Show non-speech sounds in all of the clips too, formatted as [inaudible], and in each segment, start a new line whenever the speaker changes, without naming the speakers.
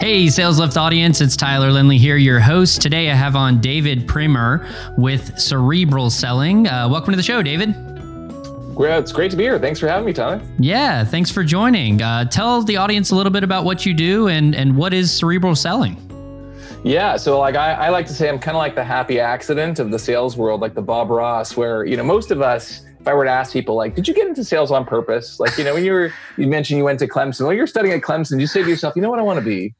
Hey, Sales Lift audience, it's Tyler Lindley here, your host. Today I have on David Priemer with Cerebral Selling. Uh, welcome to the show, David.
Yeah, it's great to be here. Thanks for having me, Tyler.
Yeah, thanks for joining. Uh, tell the audience a little bit about what you do and, and what is Cerebral Selling.
Yeah, so like I, I like to say I'm kind of like the happy accident of the sales world, like the Bob Ross, where you know most of us if I were to ask people, like, did you get into sales on purpose? Like, you know, when you were, you mentioned you went to Clemson. Well, you're studying at Clemson. You say to yourself, you know what I want to be?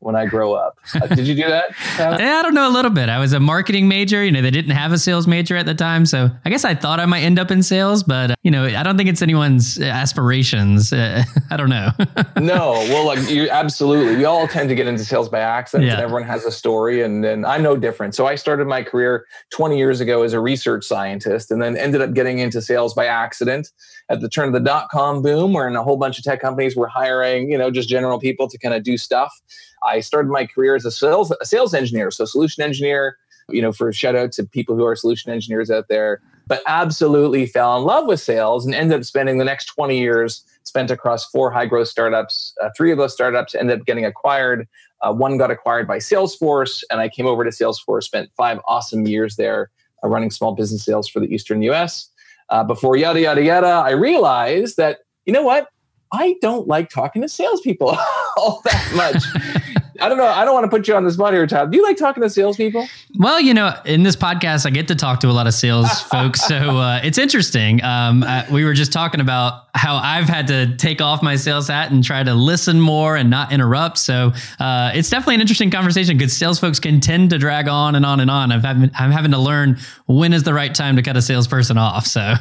When I grow up. Uh, did you do that?
yeah, [laughs] I don't know a little bit. I was a marketing major. You know, they didn't have a sales major at the time, so I guess I thought I might end up in sales, but uh, you know, I don't think it's anyone's aspirations. Uh, [laughs] I don't know. [laughs]
no, well, like you absolutely. We all tend to get into sales by accident. Yeah. Everyone has a story, and and I'm no different. So I started my career 20 years ago as a research scientist, and then ended up getting into sales by accident at the turn of the dot com boom, where in a whole bunch of tech companies were hiring, you know, just general people to kind of do stuff. I started my career as a sales a sales engineer, so solution engineer. You know, for shout out to people who are solution engineers out there, but absolutely fell in love with sales and ended up spending the next 20 years spent across four high growth startups. Uh, three of those startups ended up getting acquired. Uh, one got acquired by Salesforce, and I came over to Salesforce, spent five awesome years there uh, running small business sales for the Eastern US. Uh, before yada, yada, yada, I realized that, you know what? I don't like talking to salespeople [laughs] all that much. [laughs] I don't know. I don't want to put you on the spot here, Todd. Do you like talking to salespeople?
Well, you know, in this podcast, I get to talk to a lot of sales [laughs] folks, so uh, it's interesting. Um, uh, we were just talking about how I've had to take off my sales hat and try to listen more and not interrupt. So uh, it's definitely an interesting conversation because sales folks can tend to drag on and on and on. I've having, I'm having to learn when is the right time to cut a salesperson off. So [laughs]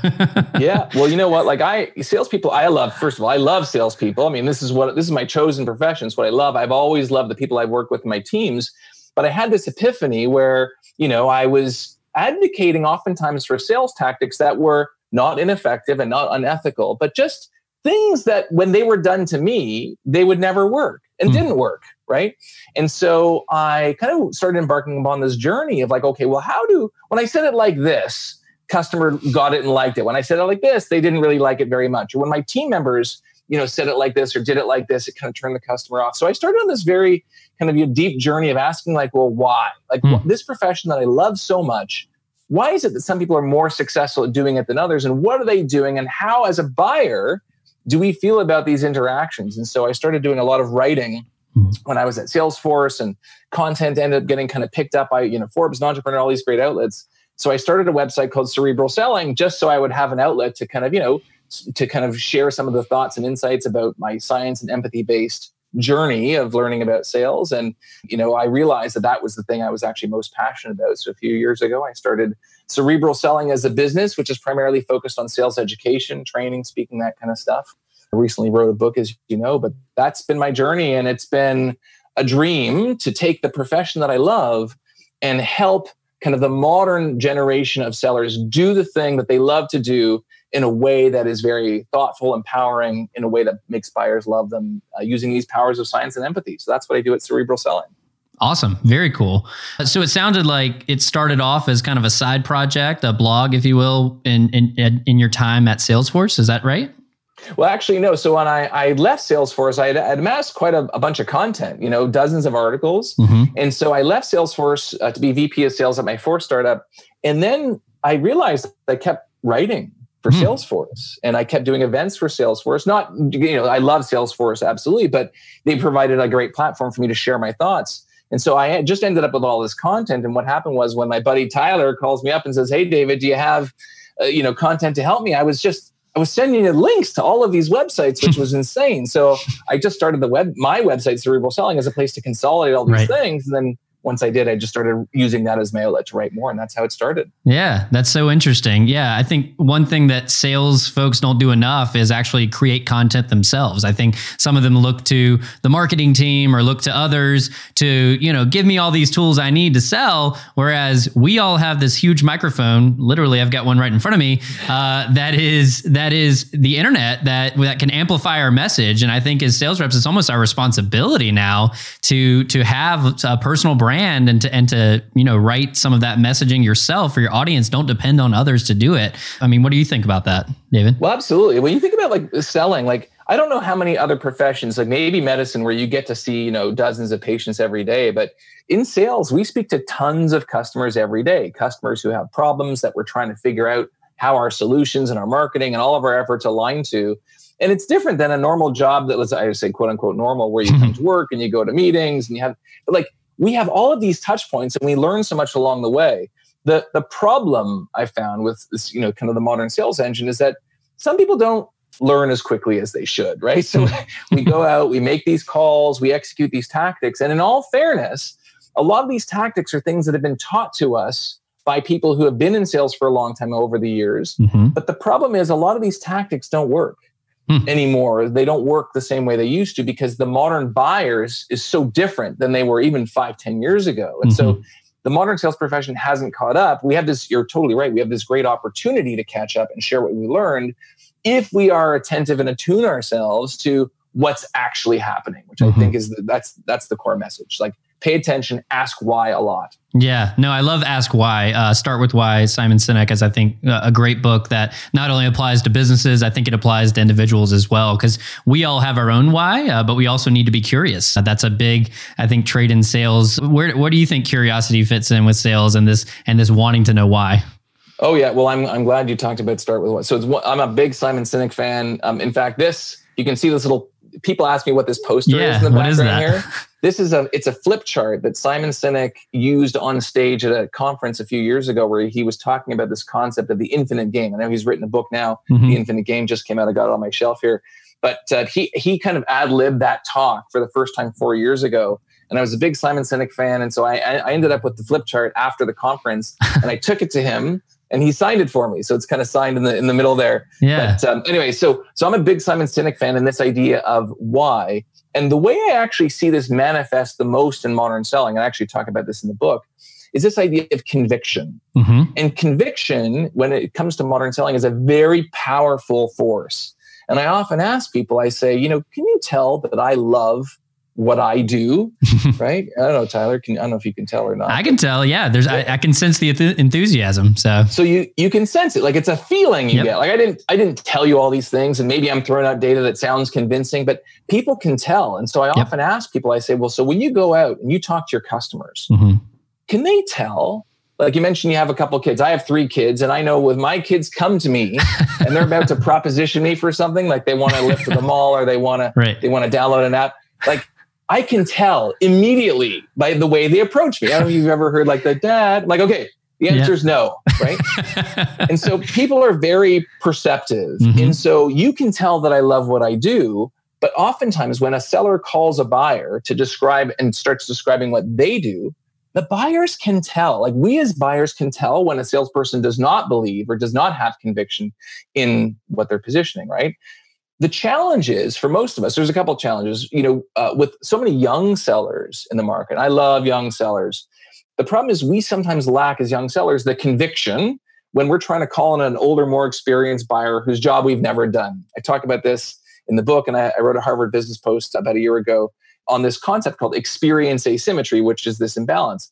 yeah, well, you know what? Like I salespeople, I love. First of all, I love salespeople. I mean, this is what this is my chosen profession. It's what I love. I've always loved the people people I've worked with in my teams. But I had this epiphany where, you know, I was advocating oftentimes for sales tactics that were not ineffective and not unethical, but just things that when they were done to me, they would never work and mm. didn't work. Right. And so I kind of started embarking upon this journey of like, okay, well, how do, when I said it like this, customer got it and liked it. When I said it like this, they didn't really like it very much. Or when my team members you know said it like this or did it like this it kind of turned the customer off. So i started on this very kind of a deep journey of asking like well why? Like mm. this profession that i love so much why is it that some people are more successful at doing it than others? And what are they doing? And how as a buyer do we feel about these interactions? And so i started doing a lot of writing hmm. when i was at salesforce and content ended up getting kind of picked up by you know forbes and entrepreneur all these great outlets. So i started a website called cerebral selling just so i would have an outlet to kind of you know to kind of share some of the thoughts and insights about my science and empathy based journey of learning about sales. And you know i realized that that was the thing i was actually most passionate about. So a few years ago i started cerebral selling as a business which is primarily focused on sales education training speaking that kind of stuff. I recently wrote a book as you know but that's been my journey. And it's been a dream to take the profession that i love and help kind of the modern generation of sellers do the thing that they love to do in a way that is very thoughtful, empowering, in a way that makes buyers love them uh, using these powers of science and empathy. So that's what I do at Cerebral Selling.
Awesome. Very cool. So it sounded like it started off as kind of a side project, a blog, if you will, in, in, in your time at Salesforce. Is that right?
Well, actually, no. So when I, I left Salesforce, I had, amassed quite a, a, bunch of content, you know, dozens of articles. Mm-hmm. And so I left Salesforce uh, to be VP of sales at my fourth startup. And then I realized I kept writing for mm. Salesforce. And I kept doing events for Salesforce. Not, you know, I love Salesforce absolutely, but they provided a great platform for me to share my thoughts. And so I just ended up with all this content. And what happened was when my buddy Tyler calls me up and says, "Hey, David, do you have, uh, you know, content to help me?" I was just I was sending you links to all of these websites, which was [laughs] insane. So I just started the web my website, Cerebral Selling, as a place to consolidate all these right. things. And then once I did, I just started using that as my outlet to write more. And that's how it started.
Yeah, that's so interesting. Yeah, I think one thing that sales folks don't do enough is actually create content themselves. I think some of them look to the marketing team or look to others to, you know, give me all these tools I need to sell. Whereas we all have this huge microphone. Literally, I've got one right in front of me. Uh, that is that is the internet that that can amplify our message. And I think as sales reps, it's almost our responsibility now to to have a personal brand brand and to and to you know write some of that messaging yourself for your audience don't depend on others to do it i mean what do you think about that david
well absolutely when you think about like selling like I don't know how many other professions, like maybe medicine, where you get to see, you know, dozens of patients every day. But in sales, we speak to tons of customers every day, customers who have problems that we're trying to figure out how our solutions and our marketing and all of our efforts align to. And it's different than a normal job that was, I say, quote unquote, normal, where you come [laughs] to work and you go to meetings and you have, like, we have all of these touch points and we learn so much along the way. The, the problem I found with this, you know, kind of the modern sales engine is that some people don't learn as quickly as they should, right? So [laughs] we go out, we make these calls, we execute these tactics. And in all fairness, a lot of these tactics are things that have been taught to us by people who have been in sales for a long time over the years. Mm-hmm. But the problem is, a lot of these tactics don't work. Hmm. anymore. They don't work the same way they used to because the modern buyers is so different than they were even five, ten years ago. And mm-hmm. so the modern sales profession hasn't caught up. We have this, you're totally right. We have this great opportunity to catch up and share what we learned if we are attentive and attune ourselves to what's actually happening, which mm-hmm. I think is the, that's that's the core message. Like pay attention, ask why a lot.
Yeah, no, I love Ask Why. Uh, Start with Why. Simon Sinek is, I think, a great book that not only applies to businesses, I think it applies to individuals as well, because we all have our own why, uh, but we also need to be curious. Uh, that's a big, I think, trade in sales. Where, what do you think curiosity fits in with sales and this and this wanting to know why?
Oh yeah, well, I'm I'm glad you talked about Start with Why. So it's, I'm a big Simon Sinek fan. Um, in fact, this you can see this little people ask me what this poster
yeah,
is in the
background
here. [laughs] This is a it's a flip chart that Simon Sinek used on stage at a conference a few years ago where he was talking about this concept of the infinite game. I know he's written a book now. Mm-hmm. The Infinite Game just came out. I got it on my shelf here. But uh, he he kind of ad libbed that talk for the first time four years ago. And I was a big Simon Sinek fan, and so I, I ended up with the flip chart after the conference, [laughs] and I took it to him and he signed it for me. So it's kind of signed in the in the middle there.
Yeah.
But um, anyway, so so I'm a big Simon Sinek fan, and this idea of why and the way I actually see this manifest the most in modern selling, and I actually talk about this in the book, is this idea of conviction. Mm-hmm. And conviction, when it comes to modern selling, is a very powerful force. And I often ask people, I say, you know, can you tell that I love what I do, [laughs] right? I don't know, Tyler. Can, I don't know if you can tell or not.
I can tell. Yeah, there's. I, I, can sense the enthusiasm. So,
so you you can sense it. Like it's a feeling you yep. get. Like I didn't I didn't tell you all these things, and maybe I'm throwing out data that sounds convincing, but people can tell. And so I yep. often ask people. I say, well, so when you go out and you talk to your customers, mm-hmm. can they tell? Like you mentioned, you have a couple kids. I have three kids, and I know with my kids come to me [laughs] and they're about to proposition me for something, like they want to lift to the mall or they want
right.
to they want to download an app. Like I can tell immediately by the way they approach me. I don't know if you've ever heard like the dad, like, okay, the answer is yeah. no, right? [laughs] and so people are very perceptive. Mm-hmm. And so you can tell that I love what I do. But oftentimes, when a seller calls a buyer to describe and starts describing what they do, the buyers can tell. Like we as buyers can tell when a salesperson does not believe or does not have conviction in what they're positioning, right? The challenge is for most of us there's a couple of challenges you know uh, with so many young sellers in the market. I love young sellers. The problem is we sometimes lack as young sellers the conviction when we're trying to call in an older more experienced buyer whose job we've never done. I talk about this in the book and I, I wrote a harvard business post about a year ago on this concept called experience asymmetry which is this imbalance.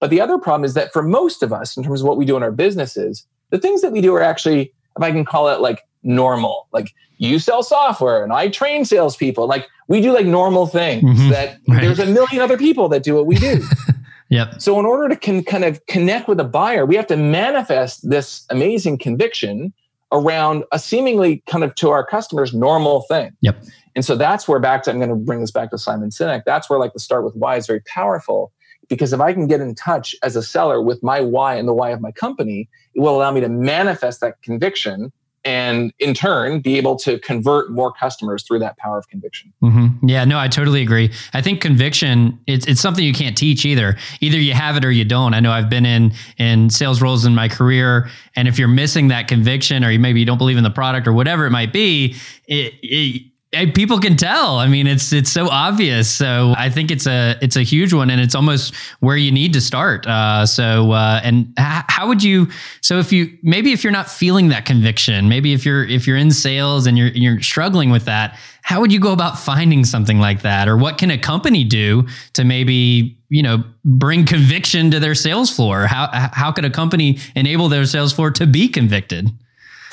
But the other problem is that for most of us in terms of what we do in our businesses the things that we do are actually if i can call it like normal like you sell software and I train salespeople. Like we do like normal things mm-hmm. that [laughs] right. there's a million other people that do what we do. [laughs]
yep.
So in order to con- kind of connect with a buyer, we have to manifest this amazing conviction around a seemingly kind of to our customers normal thing.
Yep.
And so that's where back to I'm going to bring this back to Simon Sinek. That's where like the start with why is very powerful because if I can get in touch as a seller with my why and the why of my company, it will allow me to manifest that conviction and in turn be able to convert more customers through that power of conviction.
Mm-hmm. Yeah, no, I totally agree. I think conviction it's it's something you can't teach either. Either you have it or you don't. I know I've been in in sales roles in my career, and if you're missing that conviction, or you maybe you don't believe in the product or whatever it might be, it, it people can tell. I mean, it's it's so obvious. So I think it's a it's a huge one, and it's almost where you need to start. Uh, so uh, and h- how would you? So if you maybe if you're not feeling that conviction, maybe if you're if you're in sales and you're you're struggling with that, how would you go about finding something like that, or what can a company do to maybe you know bring conviction to their sales floor? How how could a company enable their sales floor to be convicted?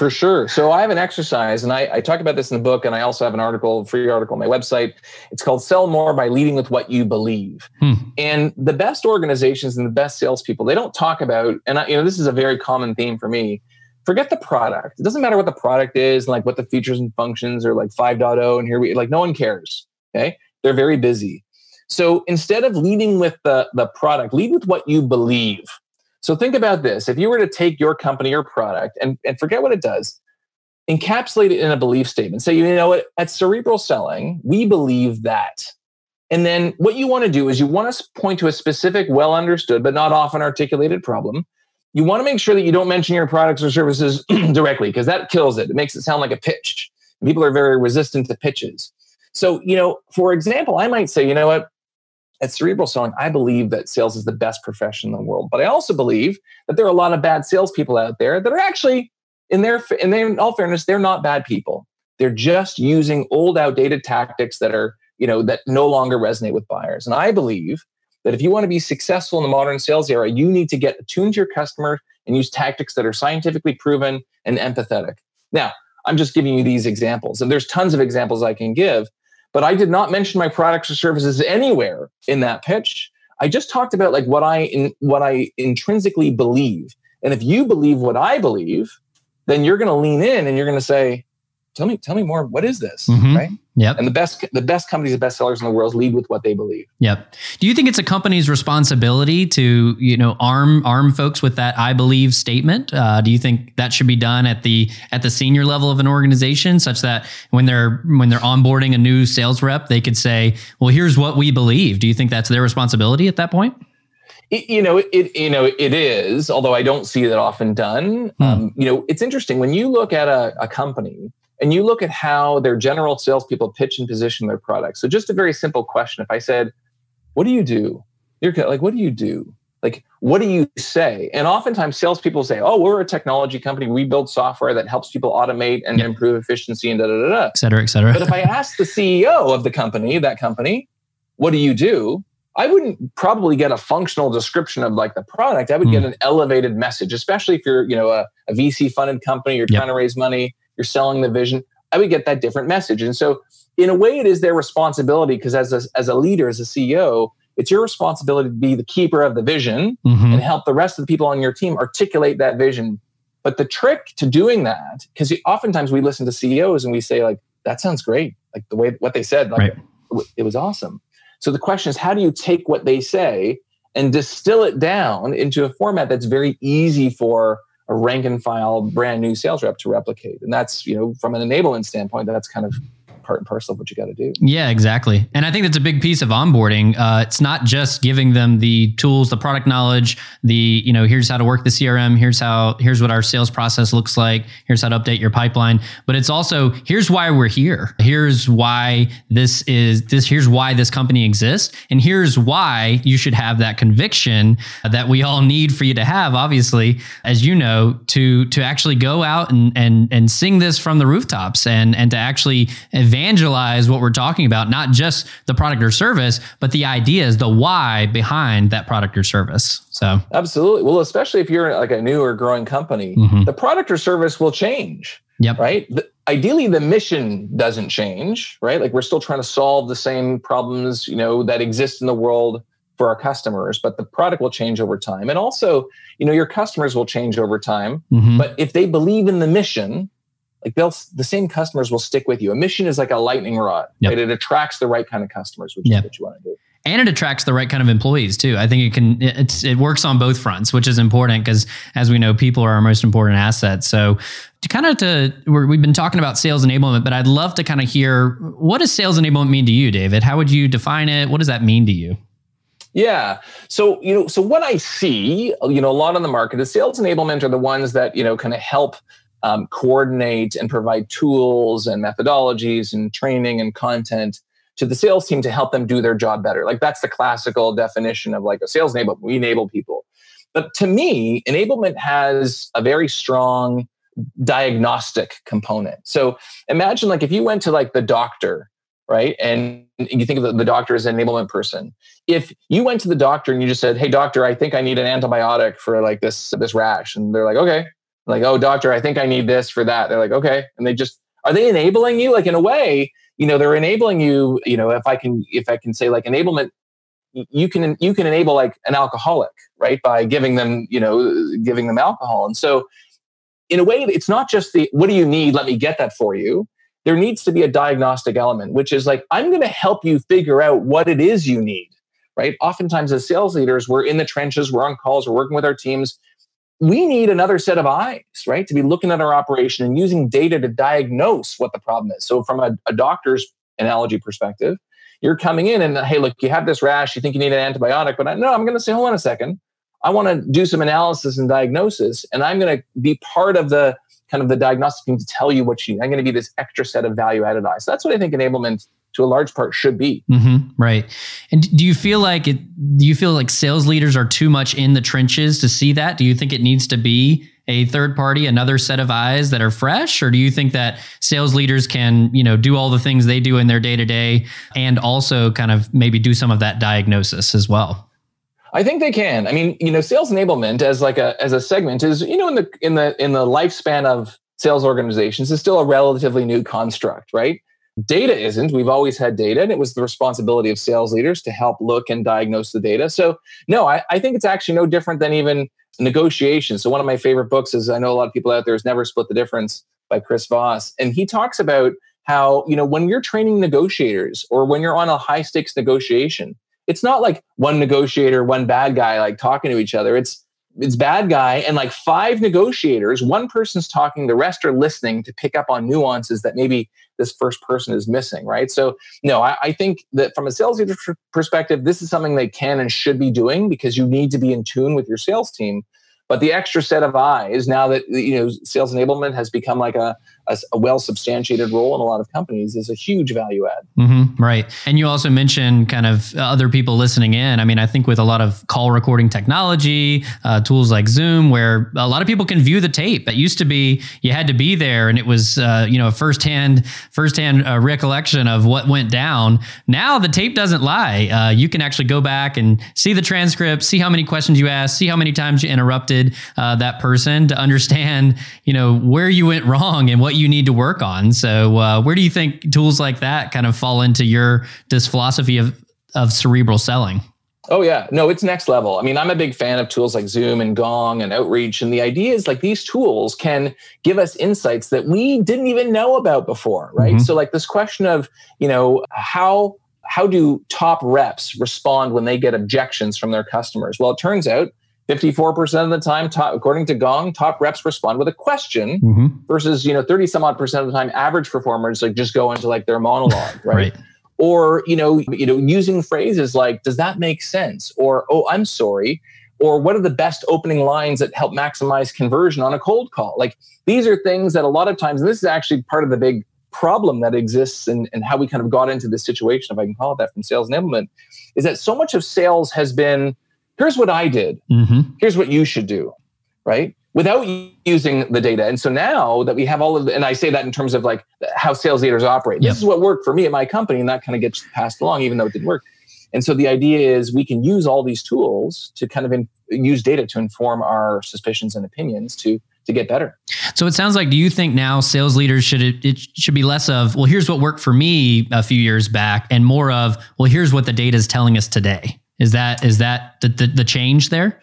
For sure. So I have an exercise, and I, I, talk about this in the book, and I also have an article, free article on my website. It's called "Sell More by Leading with What You Believe." Hmm. And the best organizations and the best salespeople, they don't talk about, and I, you know, this is a very common theme for me. Forget the product. It doesn't matter what the product is, like what the features and functions are, like 5.0, and here we like no one cares. Okay, they're very busy. So instead of leading with the the product, lead with what you believe. So think about this. If you were to take your company or product and, and forget what it does, encapsulate it in a belief statement. Say, you know what, at cerebral selling, we believe that. And then what you want to do is you want to point to a specific, well understood, but not often articulated problem. You want to make sure that you don't mention your products or services [clears throat] directly because that kills it. It makes it sound like a pitch. People are very resistant to pitches. So, you know, for example, I might say, you know what, at cerebral selling, I believe that sales is the best profession in the world. But I also believe that there are a lot of bad salespeople out there that are actually, in their in, their, in all fairness, they're not bad people. They're just using old, outdated tactics that are, you know, that no longer resonate with buyers. And I believe that if you want to be successful in the modern sales era, you need to get attuned to your customer and use tactics that are scientifically proven and empathetic. Now, I'm just giving you these examples, and there's tons of examples I can give. But I did not mention my products or services anywhere in that pitch. I just talked about like what I in, what I intrinsically believe. And if you believe what I believe, then you're going to lean in and you're going to say, tell me tell me more what is this mm-hmm. right
yep.
And the best the best companies the best sellers in the world lead with what they believe.
Yep. Do you think it's a company's responsibility to you know arm arm folks with that i believe statement? Uh, do you think that should be done at the at the senior level of an organization such that when they're when they're onboarding a new sales rep they could say well here's what we believe. Do you think that's their responsibility at that point?
It, you know it you know it is although i don't see that often done. Hmm. um, you know it's interesting. When you look at a, a company and you look at how their general salespeople pitch and position their products. So, just a very simple question: If I said, "What do you do?" You're like, "What do you do?" Like, what do you say? And oftentimes, salespeople say, "Oh, we're a technology company. We build software that helps people automate and improve efficiency and da da da da."
Et cetera, et cetera.
But if I ask the CEO of the company, that company, "What do you do?" I wouldn't probably get a functional description of like the product. I would mm. get an elevated message, especially if you're, you know, a, a VC funded company, you're yep. trying to raise money you're selling the vision, I would get that different message. And so, in a way, it is their responsibility because as a, as a leader, as a CEO, it's your responsibility to be the keeper of the vision mm-hmm. and help the rest of the people on your team articulate that vision. But the trick to doing that, because oftentimes we listen to CEOs and we say, like, that sounds great. Like the way what they said, like right. it was awesome. So the question is, how do you take what they say and distill it down into a format that's very easy for a rank and file brand new sales rep to replicate. And that's, you know, from an enablement standpoint, that's kind of part and parcel of what you got to do.
Yeah, exactly. And I think that's a big piece of onboarding. Uh, it's not just giving them the tools, the product knowledge, the you know here's how to work the CRM, here's how here's what our sales process looks like, here's how to update your pipeline, but it's also here's why we're here. Here's why this is this here's why this company exists, and here's why you should have that conviction that we all need for you to have. Obviously, as you know, to to actually go out and and and sing this from the rooftops and and to actually evangelize what we're talking about, not just the product or service, but the ideas, the why behind that product or service. So,
absolutely. Well, especially if you're like a new or growing company, mm-hmm. the product or service will change.
Yep.
Right. The, ideally, the mission doesn't change. Right. Like we're still trying to solve the same problems, you know, that exist in the world for our customers, but the product will change over time. And also, you know, your customers will change over time. Mm-hmm. But if they believe in the mission, like they'll the same customers will stick with you. A mission is like a lightning rod. Yep. Right? It attracts the right kind of customers, which yep. is what you want to do.
And it attracts the right kind of employees too. I think it can it's it works on both fronts, which is important because as we know, people are our most important asset. So to kind of to we've been talking about sales enablement, but I'd love to kind of hear what does sales enablement mean to you, David? How would you define it? What does that mean to you?
Yeah. So, you know, so what I see, you know, a lot on the market is sales enablement are the ones that, you know, kind of help um, coordinate and provide tools and methodologies and training and content to the sales team to help them do their job better. Like that's the classical definition of like a sales enablement. We enable people. But to me, enablement has a very strong diagnostic component. So imagine like if you went to like the doctor, right? And you think of the, the doctor as an enablement person. If you went to the doctor and you just said, Hey doctor, I think I need an antibiotic for like this this rash. And they're like, okay, Like, oh, doctor, I think I need this for that. They're like, okay. And they just, are they enabling you? Like, in a way, you know, they're enabling you, you know, if I can, if I can say like enablement, you can, you can enable like an alcoholic, right? By giving them, you know, giving them alcohol. And so, in a way, it's not just the, what do you need? Let me get that for you. There needs to be a diagnostic element, which is like, I'm going to help you figure out what it is you need right? Oftentimes, as sales leaders, we're in the trenches, we're on calls, we're working with our teams. We need another set of eyes, right? To be looking at our operation and using data to diagnose what the problem is. So, from a, a doctor's analogy perspective, you're coming in and, hey, look, you have this rash, you think you need an antibiotic, but I, no, I'm going to say, hold on a second. I want to do some analysis and diagnosis, and I'm going to be part of the kind of the diagnostic team to tell you what you need. I'm going to be this extra set of value added eyes. So that's what I think enablement to a large part should be.
Mm-hmm, right. And do you feel like it, do you feel like sales leaders are too much in the trenches to see that? Do you think it needs to be a third party, another set of eyes that are fresh? Or do you think that sales leaders can, you know, do all the things they do in their day to day and also kind of maybe do some of that diagnosis as well?
I think they can. I mean, you know, sales enablement as like a as a segment is, you know, in the in the in the lifespan of sales organizations is still a relatively new construct, right? Data isn't. We've always had data, and it was the responsibility of sales leaders to help look and diagnose the data. So, no, I, I think it's actually no different than even negotiations. So, one of my favorite books is I know a lot of people out there has never split the difference by Chris Voss, and he talks about how you know when you're training negotiators or when you're on a high stakes negotiation, it's not like one negotiator, one bad guy like talking to each other. It's it's bad guy and like five negotiators one person's talking the rest are listening to pick up on nuances that maybe this first person is missing right? So no I, I, think that from a sales leader perspective this is something they can and should be doing because you need to be in tune with your sales team. But the extra set of eyes now that you know sales enablement has become like a, a, a well substantiated role in a lot of companies is a huge value add.
Mm-hmm, right. And you also mentioned kind of other people listening in. I mean, I think with a lot of call recording technology, uh, tools like Zoom, where a lot of people can view the tape. It used to be you had to be there, and it was uh, you know a firsthand firsthand uh, recollection of what went down. Now the tape doesn't lie. Uh, you can actually go back and see the transcript, see how many questions you asked, see how many times you interrupted uh, that person to understand, you know, where you went [laughs] wrong and what you need to work on. So, uh, where do you think tools like that kind of fall into your this philosophy of of cerebral selling?
Oh yeah, no, it's next level. I mean, I'm a big fan of tools like Zoom and Gong and Outreach, and the idea is like these tools can give us insights that we didn't even know about before, right? Mm-hmm. So like this question of, you know, how how do top reps respond when they get objections from their customers? Well, it turns out 54% of the time, top, according to Gong, top reps respond with a question mm-hmm. versus, you know, 30 some odd percent of the time, average performers like just go into like their monologue, right? right. Or, you know, you know, using phrases like, does that make sense? Or, oh, I'm sorry. Or what are the best opening lines that help maximize conversion on a cold call? Like these are things that a lot of times, and this is actually part of the big problem that exists and, and how we kind of got into this situation, if I can call it that from sales enablement, is that so much of sales has been here's what I did. Mm-hmm. Here's what you should do, right? Without using the data. And so now that we have all of the, and I say that in terms of like how sales leaders operate. Yep. This is what worked for me at my company, and that kind of gets passed along, even though it didn't work. And so the idea is we can use all these tools to kind of in, use data to inform our suspicions and opinions to to get better.
So it sounds like do you think now sales leaders should it, it, should be less of well here's what worked for me a few years back and more of well here's what the data is telling us today. Is that is that the, the, the change there?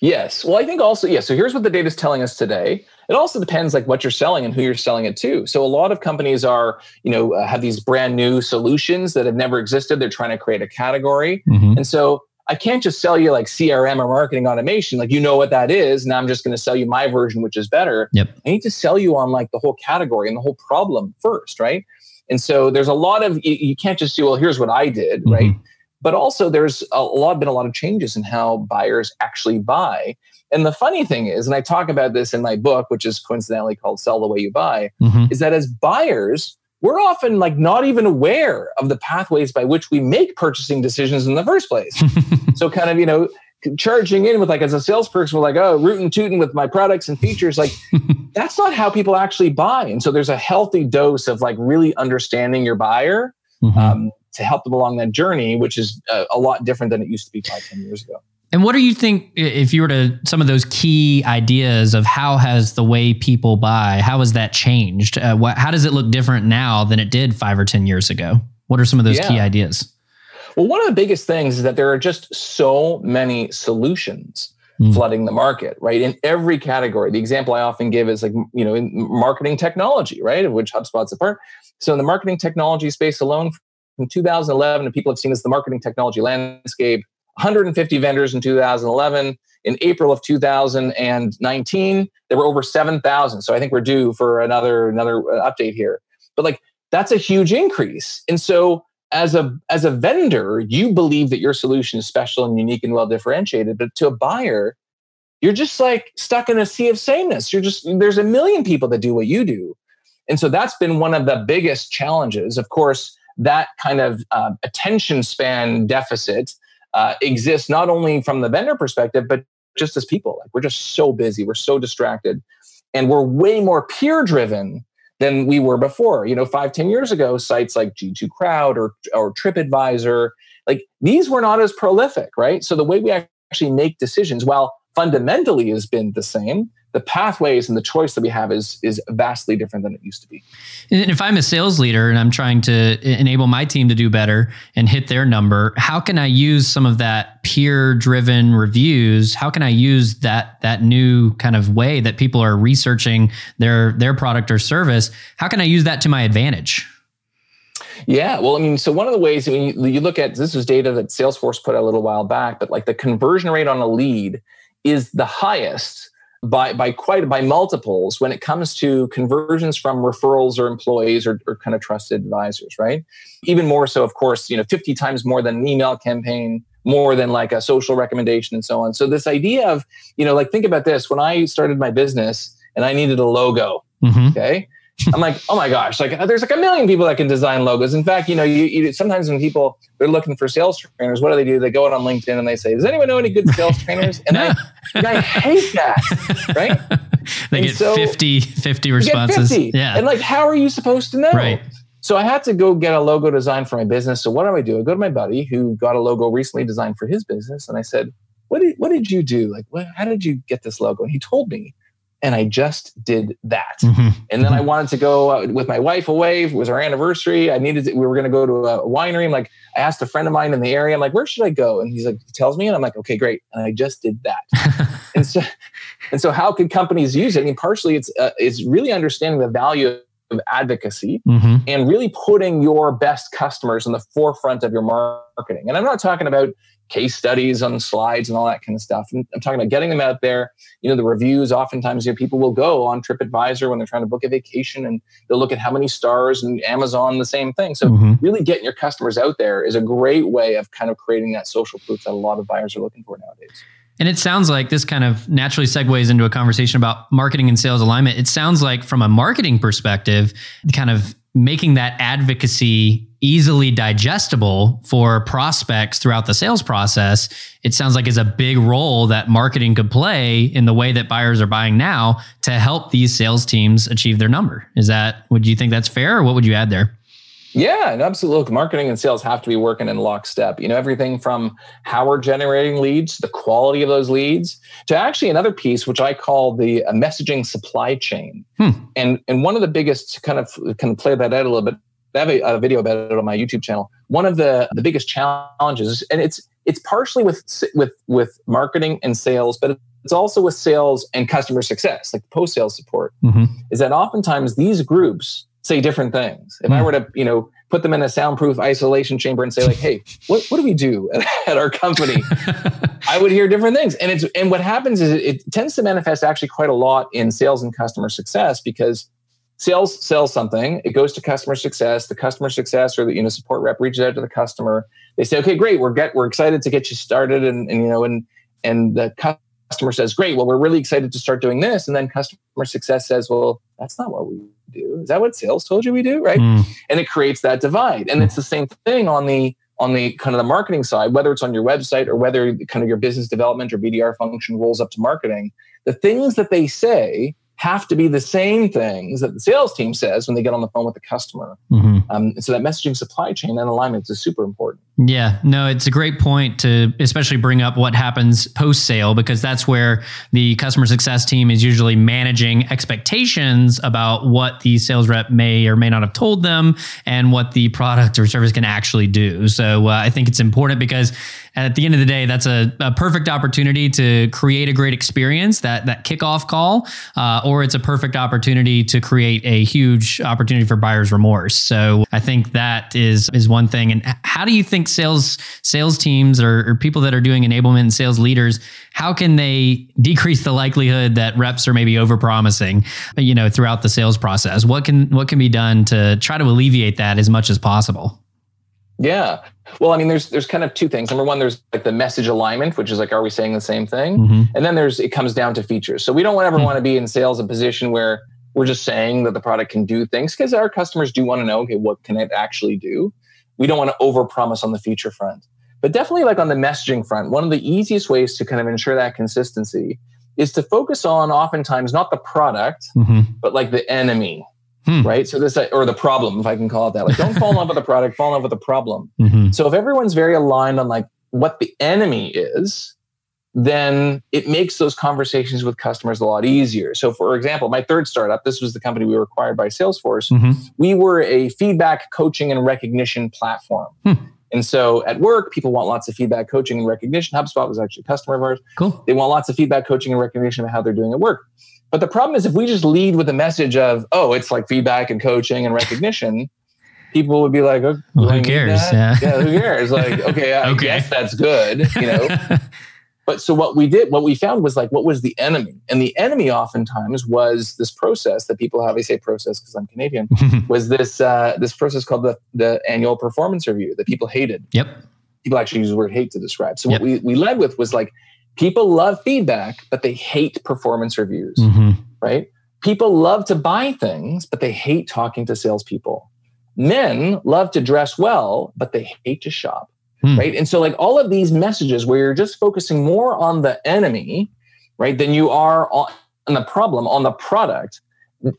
Yes. Well, I think also, yeah. So here's what the data is telling us today. It also depends like what you're selling and who you're selling it to. So a lot of companies are, you know, uh, have these brand new solutions that have never existed. They're trying to create a category. Mm-hmm. And so I can't just sell you like CRM or marketing automation. Like you know what that is. Now I'm just going to sell you my version, which is better.
Yep.
I need to sell you on like the whole category and the whole problem first, right? And so there's a lot of you, you can't just say, well, here's what I did, mm-hmm. right? But also there's a lot been a lot of changes in how buyers actually buy and the funny thing is and i talk about this in my book which is coincidentally called sell the way you buy mm-hmm. is that as buyers we're often like not even aware of the pathways by which we make purchasing decisions in the first place [laughs] so kind of you know charging in with like as a salesperson we're like oh rootin' tootin' with my products and features like [laughs] that's not how people actually buy and so there's a healthy dose of like really understanding your buyer mm-hmm. um, to help them along that journey, which is a, a lot different than it used to be five, ten years ago.
And what do you think if you were to some of those key ideas of how has the way people buy, how has that changed? Uh, what, how does it look different now than it did five or 10 years ago? What are some of those yeah. key ideas?
Well, one of the biggest things is that there are just so many solutions mm. flooding the market, right? In every category. The example I often give is like, you know, in marketing technology, right? Of which HubSpot's a part. So in the marketing technology space alone, from 2011, and people have seen this the marketing technology landscape, 150 vendors in 2011. In April of 2019, there were over 7,000. So I think we're due for another another uh, update here. But like that's a huge increase. And so as a as a vendor, you believe that your solution is special and unique and well differentiated, but to a buyer, you're just like stuck in a sea of sameness. You're just there's a million people that do what you do. And so that's been one of the biggest challenges. Of course, that kind of uh, attention span deficit uh, exists not only from the vendor perspective, but just as people. Like we're just so busy, we're so distracted, and we're way more peer driven than we were before. You know, five, ten years ago, sites like G2 Crowd or, or TripAdvisor, like these were not as prolific, right? So the way we actually make decisions, while fundamentally has been the same, the pathways and the choice that we have is is vastly different than it used to be.
And if I'm a sales leader and I'm trying to enable my team to do better and hit their number, how can I use some of that peer driven reviews? How can I use that that new kind of way that people are researching their their product or service? How can I use that to my advantage?
Yeah, well, I mean, so one of the ways I mean, you look at this was data that Salesforce put out a little while back, but like the conversion rate on a lead is the highest by by quite by multiples when it comes to conversions from referrals or employees or, or kind of trusted advisors right? Even more so of course you know 50 times more than an email campaign more than like a social recommendation and so on. So this idea of you know like think about this. When i started my business and i needed a logo mm-hmm. okay I'm like, oh my gosh, like there's like a million people that can design logos. In fact, you know, you, you, sometimes when people they're looking for sales trainers, what do they do? They go out on LinkedIn and they say, "Does anyone know any good sales trainers?" And I, [laughs] I hate that, right? [laughs]
they and get so 50, 50 responses. 50.
Yeah, and like, how are you supposed to know?
Right.
So I had to go get a logo design for my business. So what do I do? I go to my buddy who got a logo recently designed for his business, and I said, "What did what did you do? Like, what, how did you get this logo?" And he told me and I just did that. Mm-hmm. And then I mm-hmm. wanted to go uh, with my wife away. It was our anniversary. I needed to, we were going to go to a winery. I'm like, I asked a friend of mine in the area. I'm like, where should I go? And he's like, he tells me, and I'm like, okay, great. And I just did that. [laughs] and so, and so, how could companies use it? I mean, partially, it's uh, it's really understanding the value of advocacy mm-hmm. and really putting your best customers in the forefront of your marketing. And I'm not talking about case studies on slides and all that kind of stuff. And I'm talking about getting them out there. You know, the reviews, oftentimes, you know, people will go on TripAdvisor when they're trying to book a vacation and they'll look at how many stars and Amazon, the same thing. So mm-hmm. really getting your customers out there is a great way of kind of creating that social proof that a lot of buyers are looking for nowadays.
And it sounds like this kind of naturally segues into a conversation about marketing and sales alignment. It sounds like from a marketing perspective, kind of making that advocacy easily digestible for prospects throughout the sales process, it sounds like is a big role that marketing could play in the way that buyers are buying now to help these sales teams achieve their number. Is that, would you think that's fair or what would you add there?
Yeah, and absolutely. Look, marketing and sales have to be working in lockstep. You know, everything from how we're generating leads, the quality of those leads, to actually another piece which I call the uh, messaging supply chain. Hmm. And and one of the biggest kind of kind of play that out a little bit. I have a, a video about it on my YouTube channel. One of the the biggest challenges, and it's it's partially with with with marketing and sales, but it's also with sales and customer success, like post sales support. Mm-hmm. Is that oftentimes these groups say different things. If mm. I hmm. were to, you know, put them in a soundproof isolation chamber and say like, "Hey, what, what do we do at, at our company?" [laughs] I would hear different things. And it's and what happens is it, it, tends to manifest actually quite a lot in sales and customer success because sales sells something, it goes to customer success. The customer success or the you know support rep reaches out to the customer. They say, "Okay, great, we're get we're excited to get you started," and, and you know, and and the customer says, "Great, well, we're really excited to start doing this," and then customer success says, "Well, that's not what we do. Is that what sales told you we do? Right. Mm. And it creates that divide. And it's the same thing on the on the kind of the marketing side, whether it's on your website or whether kind of your business development or BDR function rolls up to marketing, the things that they say have to be the same things that the sales team says when they get on the phone with the customer. Mm-hmm. Um, so that messaging supply chain and alignment is super important.
Yeah, no, it's a great point to especially bring up what happens post sale because that's where the customer success team is usually managing expectations about what the sales rep may or may not have told them and what the product or service can actually do. So uh, I think it's important because at the end of the day, that's a, a perfect opportunity to create a great experience that that kickoff call, uh, or it's a perfect opportunity to create a huge opportunity for buyer's remorse. So I think that is is one thing. And how do you think sales sales teams or, or people that are doing enablement and sales leaders, how can they decrease the likelihood that reps are maybe overpromising, you know, throughout the sales process? What can what can be done to try to alleviate that as much as possible?
Yeah. Well, I mean, there's there's kind of two things. Number one, there's like the message alignment, which is like, are we saying the same thing? Mm-hmm. And then there's it comes down to features. So we don't ever mm-hmm. want to be in sales a position where we're just saying that the product can do things because our customers do want to know, okay, what can it actually do? We don't want to overpromise on the feature front. But definitely like on the messaging front, one of the easiest ways to kind of ensure that consistency is to focus on oftentimes not the product, mm-hmm. but like the enemy Hmm. Right. So this, or the problem, if I can call it that, like don't fall in love with the product, fall in love with the problem. Mm-hmm. So if everyone's very aligned on like what the enemy is, then it makes those conversations with customers a lot easier. So, for example, my third startup, this was the company we were acquired by Salesforce. Mm-hmm. We were a feedback, coaching, and recognition platform. Hmm. And so at work, people want lots of feedback, coaching, and recognition. HubSpot was actually a customer of ours.
Cool.
They want lots of feedback, coaching, and recognition of how they're doing at work. But the problem is if we just lead with a message of, oh, it's like feedback and coaching and recognition, people would be like, oh,
well, who cares?
Yeah. yeah, who cares? Like, [laughs] okay, I okay. guess that's good, you know. [laughs] but so what we did, what we found was like, what was the enemy? And the enemy oftentimes was this process that people have. I say process because I'm Canadian. [laughs] was this uh, this process called the the annual performance review that people hated.
Yep.
People actually use the word hate to describe. So yep. what we we led with was like People love feedback, but they hate performance reviews, mm-hmm. right? People love to buy things, but they hate talking to salespeople. Men love to dress well, but they hate to shop, hmm. right? And so, like all of these messages where you're just focusing more on the enemy, right, than you are on the problem, on the product,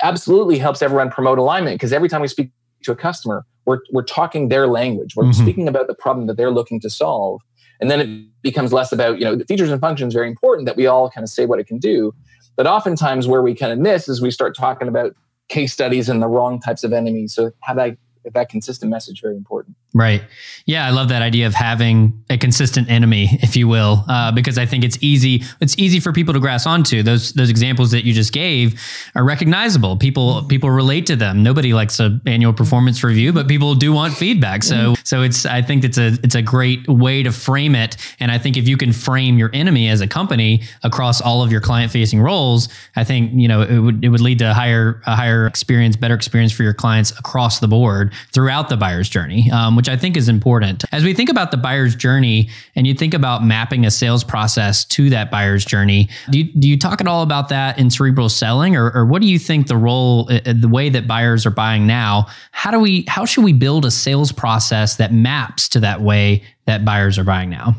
absolutely helps everyone promote alignment because every time we speak to a customer, we're, we're talking their language. We're mm-hmm. speaking about the problem that they're looking to solve. And then it becomes less about, you know, the features and functions very important that we all kind of say what it can do. But oftentimes where we kind of miss is we start talking about case studies and the wrong types of enemies. So have that that consistent message very important.
Right. Yeah, I love that idea of having a consistent enemy, if you will, uh, because I think it's easy. It's easy for people to grasp onto. Those those examples that you just gave are recognizable. People people relate to them. Nobody likes an annual performance review, but people do want feedback. So so it's I think it's a it's a great way to frame it. And I think if you can frame your enemy as a company across all of your client facing roles, I think you know it would it would lead to a higher a higher experience, better experience for your clients across the board throughout the buyer's journey, um, which I think is important. As we think about the buyer's journey and you think about mapping a sales process to that buyer's journey, do you, do you talk at all about that in cerebral selling or, or what do you think the role, uh, uh, the way that buyers are buying now, how do we, how should we build a sales process that maps to that way that buyers are buying now?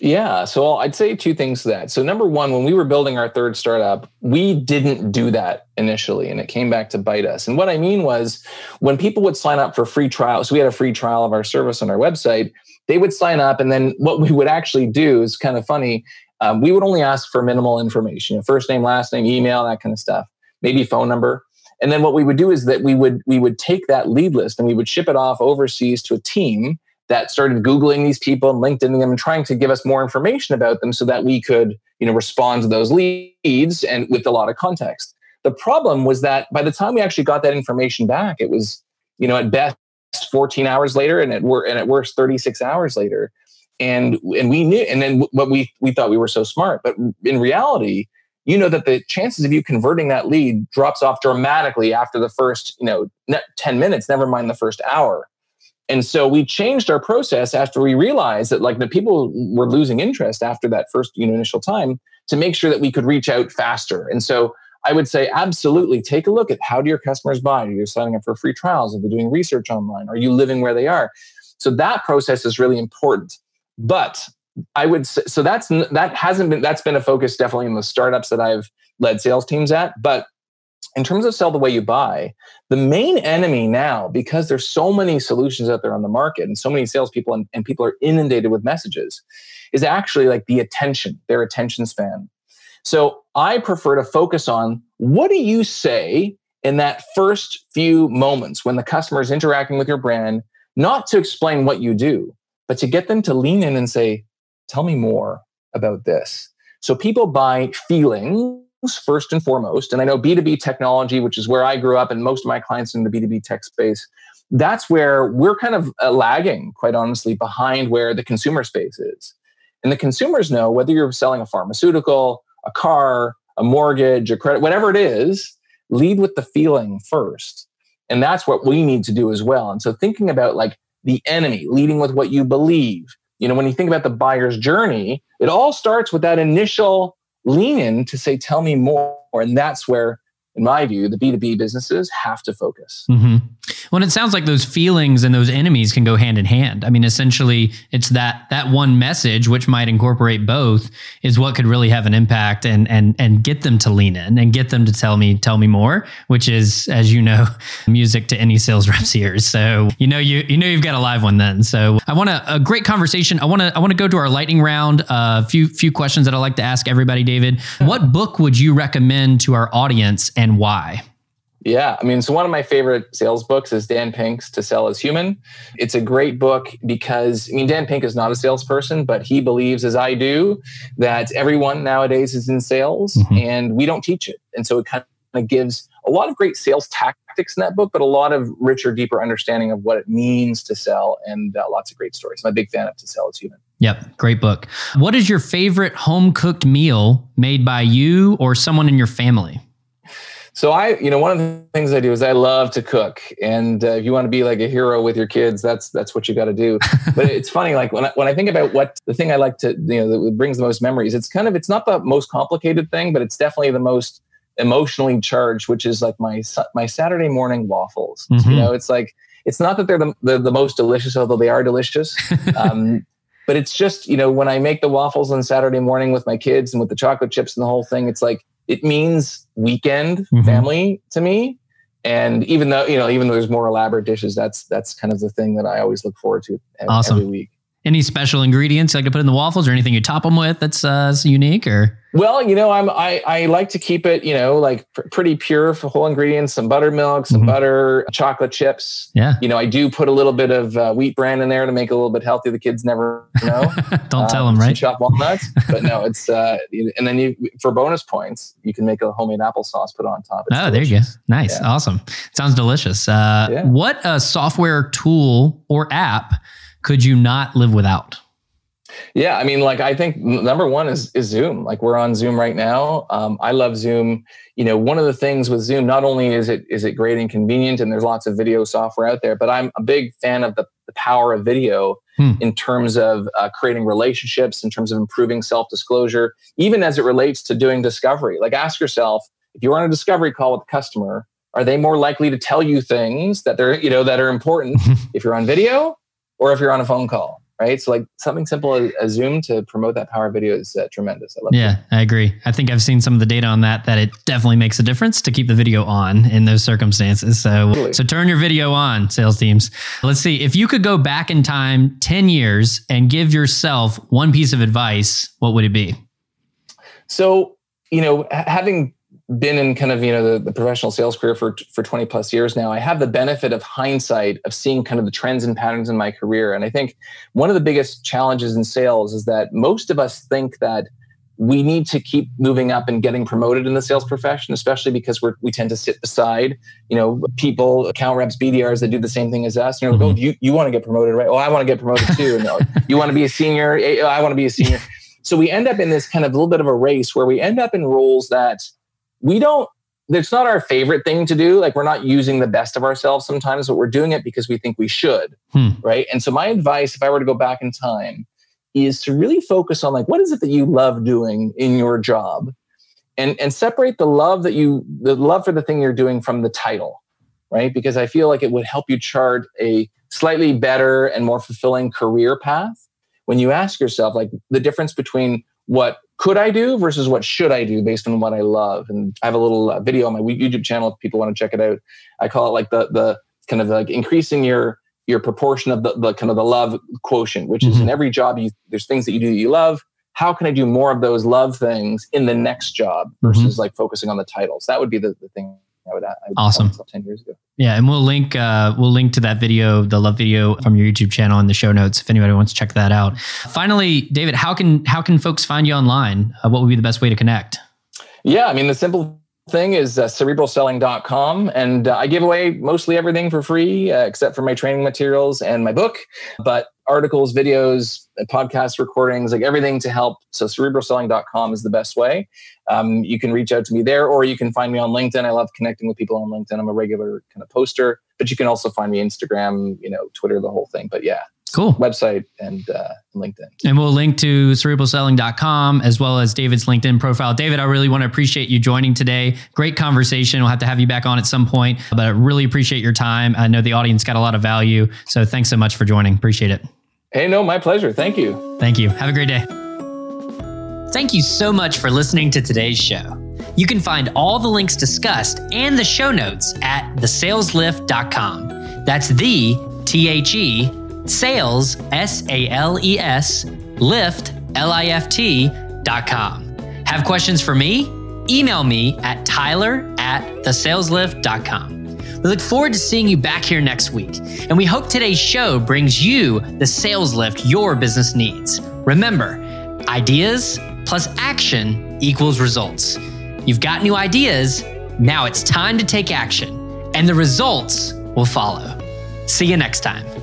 Yeah. So I'd say two things to that. So, number one, when we were building our third startup, we didn't do that initially, and it came back to bite us. And what I mean was when people would sign up for free trials, so we had a free trial of our service on our website, they would sign up. And then what we would actually do is kind of funny. Um, we would only ask for minimal information, first name, last name, email, that kind of stuff, maybe phone number. And then what we would do is that we would we would take that lead list and we would ship it off overseas to a team that started googling these people and linkedin them and trying to give us more information about them so that we could you know respond to those leads and with a lot of context. The problem was that by the time we actually got that information back it was you know at best 14 hours later and at, wor- and at worst 36 hours later. And and we knew and then what we we thought we were so smart. But in reality you know that the chances of you converting that lead drops off dramatically after the first you know 10 minutes never mind the first hour and so we changed our process after we realized that like the people were losing interest after that first you know initial time to make sure that we could reach out faster. And so I would say absolutely take a look at how do your customers buy? Are you signing up for free trials? Are they doing research online? Are you living where they are? So that process is really important. But I would say, so that's that hasn't been that's been a focus definitely in the startups that I've led sales teams at. But in terms of sell the way you buy, the main enemy now, because there's so many solutions out there on the market and so many salespeople and, and people are inundated with messages, is actually like the attention, their attention span. So I prefer to focus on what do you say in that first few moments when the customer is interacting with your brand, not to explain what you do, but to get them to lean in and say, Tell me more about this. So people buy feelings first and foremost. And I know B2B technology, which is where I grew up and most of my clients in the B2B tech space, that's where we're kind of uh, lagging, quite honestly, behind where the consumer space is. And the consumers know whether you're selling a pharmaceutical, a car, a mortgage, a credit, whatever it is, lead with the feeling first. And that's what we need to do as well. And so thinking about like the enemy, leading with what you believe. You know, when you think about the buyer's journey, it all starts with that initial lean in to say, tell me more. And that's where in my view, the B2B businesses have to focus.
Mm-hmm. Well, it sounds like those feelings and those enemies can go hand in hand. I mean, essentially, it's that that one message, which might incorporate both, is what could really have an impact and and and get them to lean in and get them to tell me tell me more, which is, as you know, [laughs] music to any sales rep's ears. So you know you you know you've got a live one then. So I want a, a great conversation. I want to I want to go to our lightning round. A uh, few few questions that I like to ask everybody. David, what book would you recommend to our audience? And and why?
Yeah, I mean, so one of my favorite sales books is Dan Pink's To Sell Is Human. It's a great book because, I mean, Dan Pink is not a salesperson, but he believes, as I do, that everyone nowadays is in sales mm-hmm. and we don't teach it. And so it kind of gives a lot of great sales tactics in that book, but a lot of richer, deeper understanding of what it means to sell and uh, lots of great stories. I'm a big fan of To Sell Is Human.
Yep, great book. What is your favorite home cooked meal made by you or someone in your family?
So I, you know, one of the things I do is I love to cook, and uh, if you want to be like a hero with your kids, that's that's what you got to do. [laughs] but it's funny, like when I, when I think about what the thing I like to, you know, that brings the most memories. It's kind of it's not the most complicated thing, but it's definitely the most emotionally charged, which is like my my Saturday morning waffles. Mm-hmm. You know, it's like it's not that they're the the, the most delicious, although they are delicious. [laughs] Um, but it's just you know when I make the waffles on Saturday morning with my kids and with the chocolate chips and the whole thing, it's like it means weekend mm-hmm. family to me. And even though, you know, even though there's more elaborate dishes, that's that's kind of the thing that I always look forward to awesome. every week.
Any special ingredients like to put in the waffles or anything you top them with that's uh, unique or?
Well, you know, I'm I, I like to keep it, you know, like pr- pretty pure for whole ingredients, some buttermilk, some mm-hmm. butter, chocolate chips.
Yeah.
You know, I do put a little bit of uh, wheat bran in there to make it a little bit healthy. The kids never know. [laughs]
Don't um, tell them, right?
Chopped walnuts, but no, it's uh, and then you for bonus points, you can make a homemade applesauce put on top.
It's oh, delicious. there you go. Nice, yeah. awesome. Sounds delicious. Uh, yeah. What a software tool or app could you not live without?
Yeah, I mean, like I think number one is is Zoom. Like we're on Zoom right now. Um, I love Zoom. You know, one of the things with Zoom, not only is it is it great and convenient, and there's lots of video software out there, but I'm a big fan of the, the power of video hmm. in terms of uh, creating relationships, in terms of improving self disclosure, even as it relates to doing discovery. Like ask yourself if you're on a discovery call with a customer, are they more likely to tell you things that they're you know that are important [laughs] if you're on video or if you're on a phone call? Right? So like something simple as, as Zoom to promote that power video is uh, tremendous.
I love yeah, it. I agree. I think I've seen some of the data on that that it definitely makes a difference to keep the video on in those circumstances. So totally. so turn your video on, sales teams. Let's see if you could go back in time 10 years and give yourself one piece of advice, what would it be?
So, you know, having been in kind of you know the, the professional sales career for for 20 plus years now i have the benefit of hindsight of seeing kind of the trends and patterns in my career. And i think one of the biggest challenges in sales is that most of us think that we need to keep moving up and getting promoted in the sales profession especially because we're, we tend to sit beside you know people account reps bdrs that do the same thing as us. You know mm-hmm. oh you, you want to get promoted right? Oh i want to get promoted too. No, you want to be a senior? Eh, i want to be a senior. [laughs] So we end up in this kind of little bit of a race where we end up in roles that we don't it's not our favorite thing to do. Like we're not using the best of ourselves sometimes but we're doing it because we think we should hmm. right? And so my advice if i were to go back in time is to really focus on like what is it that you love doing in your job? And and separate the love that you the love for the thing you're doing from the title right? Because i feel like it would help you chart a slightly better and more fulfilling career path. When you ask yourself like the difference between what could I do versus what should I do based on what I love. And I have a little uh, video on my YouTube channel if people want to check it out. I call it like the the kind of like increasing your your proportion of the, the kind of the love quotient, which mm-hmm. is in mm-hmm. every job you there's things that you do that you love. How can I do more of those love things in the next job mm-hmm. versus mm-hmm. like focusing on the titles? That would be the, the thing I would, I would
awesome.
Ten years ago.
Yeah, and we'll link uh, we'll link to that video, the love video from your YouTube channel in the show notes if anybody wants to check that out. Finally, David, how can how can folks find you online? Uh, what would be the best way to connect?
Yeah, I mean the simple thing is uh, cerebralselling.com and uh, i give away mostly everything for free uh, except for my training materials and my book but articles videos podcast recordings like everything to help so cerebralselling.com is the best way um, you can reach out to me there or you can find me on linkedin. I love connecting with people on linkedin. I'm a regular kind of poster but you can also find me instagram you know twitter the whole thing. But yeah
cool.
website and uh, linkedin.
And we'll link to cerebralselling.com as well as david's linkedin profile. David i really want to appreciate you joining today. Great conversation. We'll have to have you back on at some point but i really appreciate your time. I know the audience got a lot of value so thanks so much for joining. Appreciate it.
Hey no my pleasure. Thank you.
Thank you. Have a great day Thank you so much for listening to today's show. You can find all the links discussed and the show notes at thesaleslift.com. That's the T H E sales, S A L E S, lift, L I F T dot com. Have questions for me? Email me at tyler at thesaleslift.com. We look forward to seeing you back here next week, and we hope today's show brings you the sales lift your business needs. Remember, ideas plus action equals results. You've got new ideas, now it's time to take action, and the results will follow. See you next time.